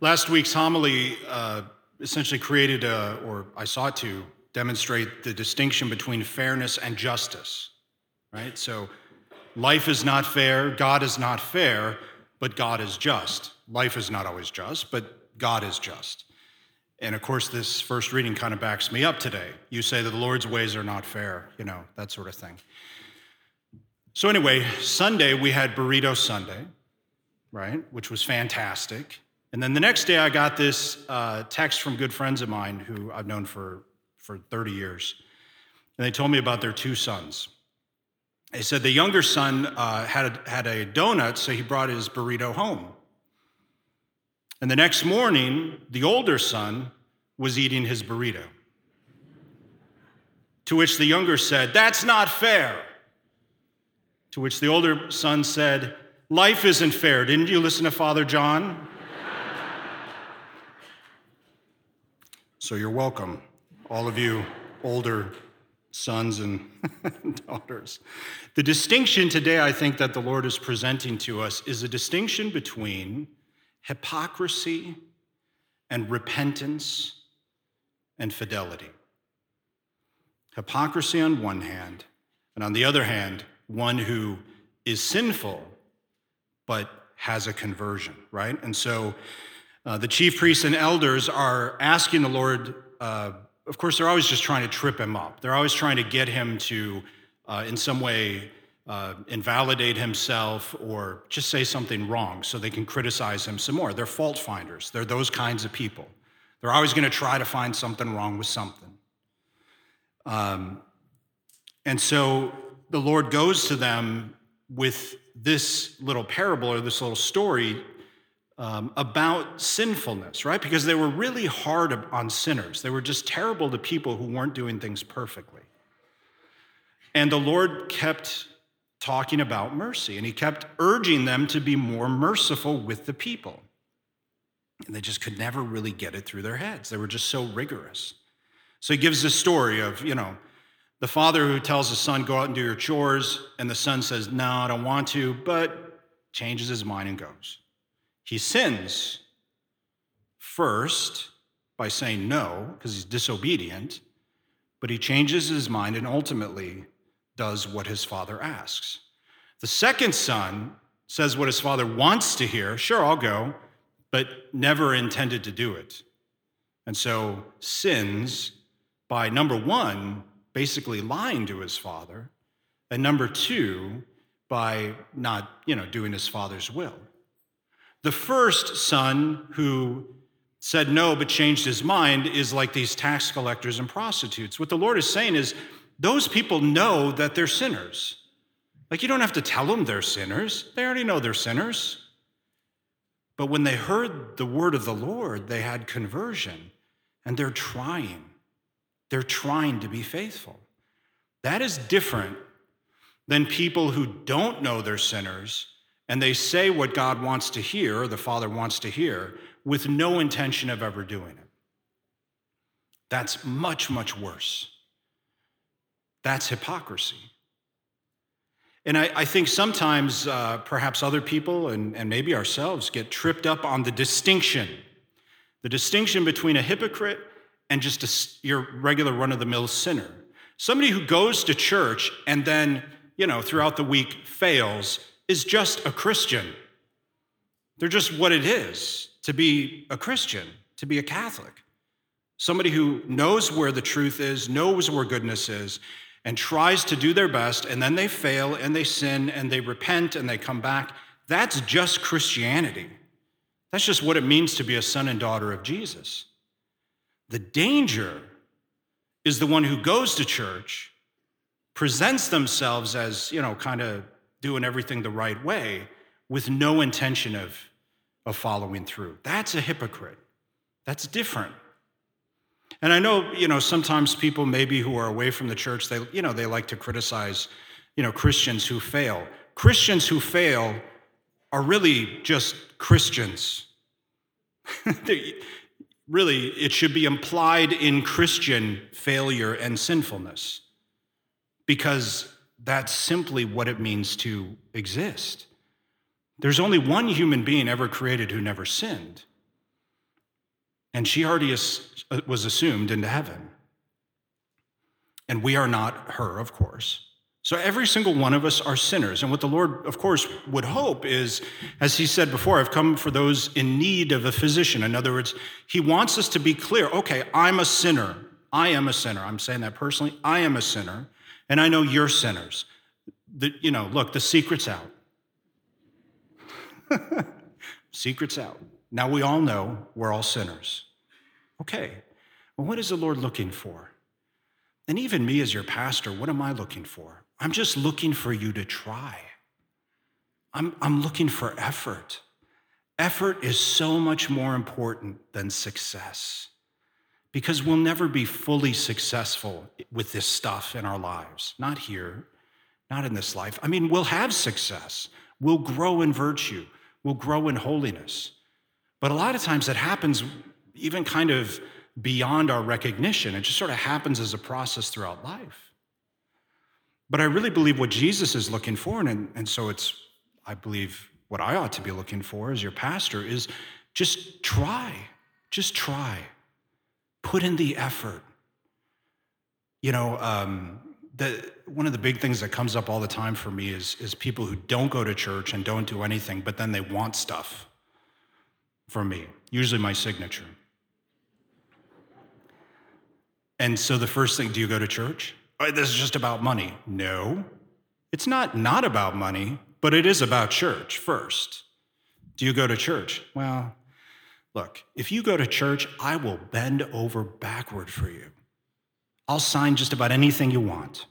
Last week's homily uh, essentially created, a, or I sought to demonstrate the distinction between fairness and justice, right? So life is not fair, God is not fair, but God is just. Life is not always just, but God is just. And of course, this first reading kind of backs me up today. You say that the Lord's ways are not fair, you know, that sort of thing. So, anyway, Sunday we had Burrito Sunday, right, which was fantastic. And then the next day I got this uh, text from good friends of mine who I've known for, for 30 years. And they told me about their two sons. They said the younger son uh, had, a, had a donut, so he brought his burrito home. And the next morning, the older son was eating his burrito. To which the younger said, That's not fair. To which the older son said, Life isn't fair. Didn't you listen to Father John? So you're welcome, all of you older sons and daughters. The distinction today, I think, that the Lord is presenting to us is a distinction between hypocrisy and repentance and fidelity. Hypocrisy on one hand, and on the other hand, one who is sinful but has a conversion, right? And so uh, the chief priests and elders are asking the Lord, uh, of course, they're always just trying to trip him up. They're always trying to get him to, uh, in some way, uh, invalidate himself or just say something wrong so they can criticize him some more. They're fault finders, they're those kinds of people. They're always going to try to find something wrong with something. Um, and so the Lord goes to them with this little parable or this little story um, about sinfulness, right? Because they were really hard on sinners. They were just terrible to people who weren't doing things perfectly. And the Lord kept talking about mercy, and he kept urging them to be more merciful with the people. And they just could never really get it through their heads. They were just so rigorous. So he gives this story of, you know, the father who tells the son, go out and do your chores, and the son says, no, I don't want to, but changes his mind and goes. He sins first by saying no, because he's disobedient, but he changes his mind and ultimately does what his father asks. The second son says what his father wants to hear sure, I'll go, but never intended to do it. And so sins by number one, basically lying to his father, and number two, by not, you know, doing his father's will. The first son who said no but changed his mind is like these tax collectors and prostitutes. What the Lord is saying is those people know that they're sinners. Like, you don't have to tell them they're sinners, they already know they're sinners. But when they heard the word of the Lord, they had conversion and they're trying. They're trying to be faithful. That is different than people who don't know they're sinners and they say what God wants to hear, or the Father wants to hear, with no intention of ever doing it. That's much, much worse. That's hypocrisy. And I, I think sometimes uh, perhaps other people and, and maybe ourselves get tripped up on the distinction the distinction between a hypocrite and just a, your regular run of the mill sinner. Somebody who goes to church and then, you know, throughout the week fails is just a Christian. They're just what it is to be a Christian, to be a Catholic. Somebody who knows where the truth is, knows where goodness is, and tries to do their best, and then they fail and they sin and they repent and they come back. That's just Christianity. That's just what it means to be a son and daughter of Jesus. The danger is the one who goes to church, presents themselves as, you know, kind of doing everything the right way with no intention of, of following through. That's a hypocrite. That's different. And I know, you know, sometimes people maybe who are away from the church, they, you know, they like to criticize, you know, Christians who fail. Christians who fail are really just Christians. really, it should be implied in Christian failure and sinfulness because that's simply what it means to exist. There's only one human being ever created who never sinned. and she already uh, was assumed into heaven. And we are not her, of course. So every single one of us are sinners. And what the Lord, of course, would hope is, as he said before, I've come for those in need of a physician. In other words, he wants us to be clear okay, I'm a sinner. I am a sinner. I'm saying that personally. I am a sinner. And I know you're sinners. The, you know, look, the secret's out. secret's out. Now we all know we're all sinners. Okay, well, what is the Lord looking for? And even me as your pastor, what am I looking for? I'm just looking for you to try. I'm, I'm looking for effort. Effort is so much more important than success because we'll never be fully successful with this stuff in our lives. Not here, not in this life. I mean, we'll have success, we'll grow in virtue, we'll grow in holiness. But a lot of times it happens even kind of beyond our recognition. It just sort of happens as a process throughout life. But I really believe what Jesus is looking for, and, and so it's, I believe, what I ought to be looking for as your pastor is just try. Just try. Put in the effort. You know, um, the, one of the big things that comes up all the time for me is, is people who don't go to church and don't do anything, but then they want stuff from me, usually my signature. And so the first thing, do you go to church? Oh, this is just about money. No, it's not not about money, but it is about church first. Do you go to church? Well, look, if you go to church, I will bend over backward for you. I'll sign just about anything you want,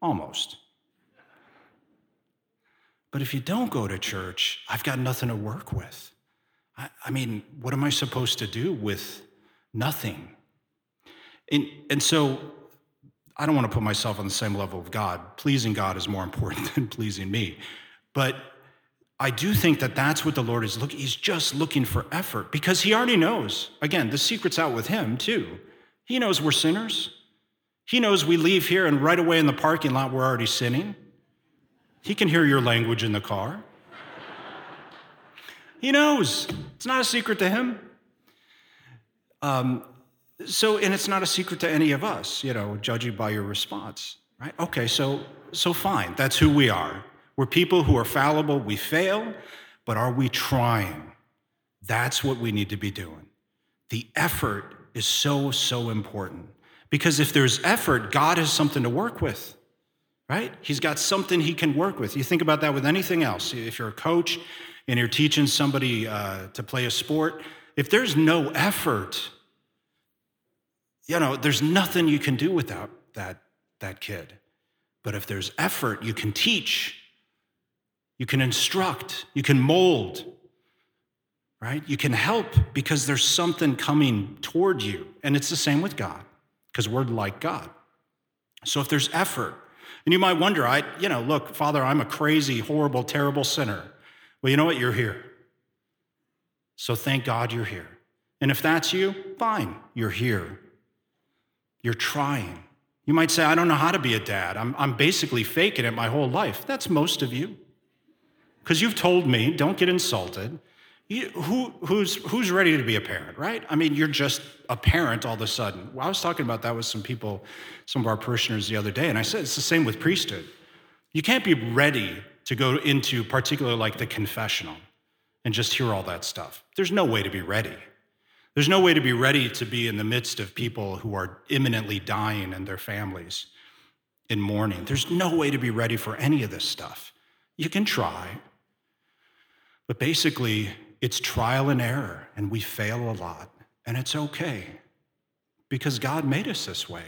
almost. But if you don't go to church, I've got nothing to work with. I, I mean, what am I supposed to do with nothing? And, and so I don't want to put myself on the same level of God. Pleasing God is more important than pleasing me. But I do think that that's what the Lord is looking. He's just looking for effort because he already knows. Again, the secret's out with him too. He knows we're sinners. He knows we leave here and right away in the parking lot we're already sinning. He can hear your language in the car. he knows. It's not a secret to him. Um, so, and it's not a secret to any of us, you know, judging by your response, right? Okay, so, so fine. That's who we are. We're people who are fallible. We fail, but are we trying? That's what we need to be doing. The effort is so, so important because if there's effort, God has something to work with, right? He's got something he can work with. You think about that with anything else. If you're a coach and you're teaching somebody uh, to play a sport, if there's no effort, you know, there's nothing you can do without that, that kid. But if there's effort, you can teach, you can instruct, you can mold, right? You can help because there's something coming toward you. And it's the same with God, because we're like God. So if there's effort, and you might wonder, I, you know, look, Father, I'm a crazy, horrible, terrible sinner. Well, you know what? You're here. So thank God you're here. And if that's you, fine, you're here. You're trying. You might say, I don't know how to be a dad. I'm, I'm basically faking it my whole life. That's most of you. Because you've told me, don't get insulted. You, who, who's, who's ready to be a parent, right? I mean, you're just a parent all of a sudden. Well, I was talking about that with some people, some of our parishioners the other day, and I said it's the same with priesthood. You can't be ready to go into, particularly like the confessional, and just hear all that stuff. There's no way to be ready. There's no way to be ready to be in the midst of people who are imminently dying and their families in mourning. There's no way to be ready for any of this stuff. You can try, but basically, it's trial and error, and we fail a lot, and it's okay because God made us this way.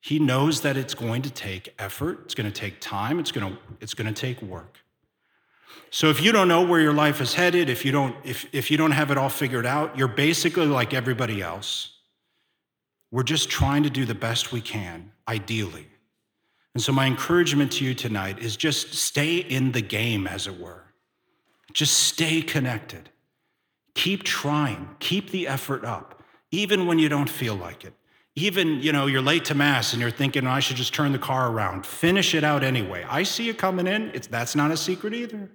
He knows that it's going to take effort, it's going to take time, it's going to, it's going to take work. So if you don't know where your life is headed, if you don't if if you don't have it all figured out, you're basically like everybody else. We're just trying to do the best we can, ideally. And so my encouragement to you tonight is just stay in the game as it were. Just stay connected. Keep trying, keep the effort up, even when you don't feel like it. Even, you know, you're late to mass and you're thinking, I should just turn the car around. Finish it out anyway. I see you coming in. It's, that's not a secret either.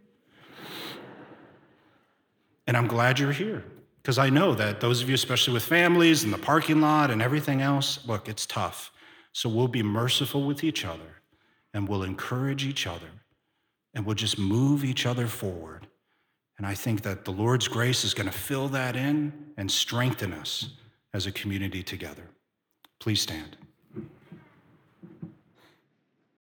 And I'm glad you're here. Because I know that those of you, especially with families and the parking lot and everything else, look, it's tough. So we'll be merciful with each other and we'll encourage each other and we'll just move each other forward. And I think that the Lord's grace is going to fill that in and strengthen us as a community together. Please stand.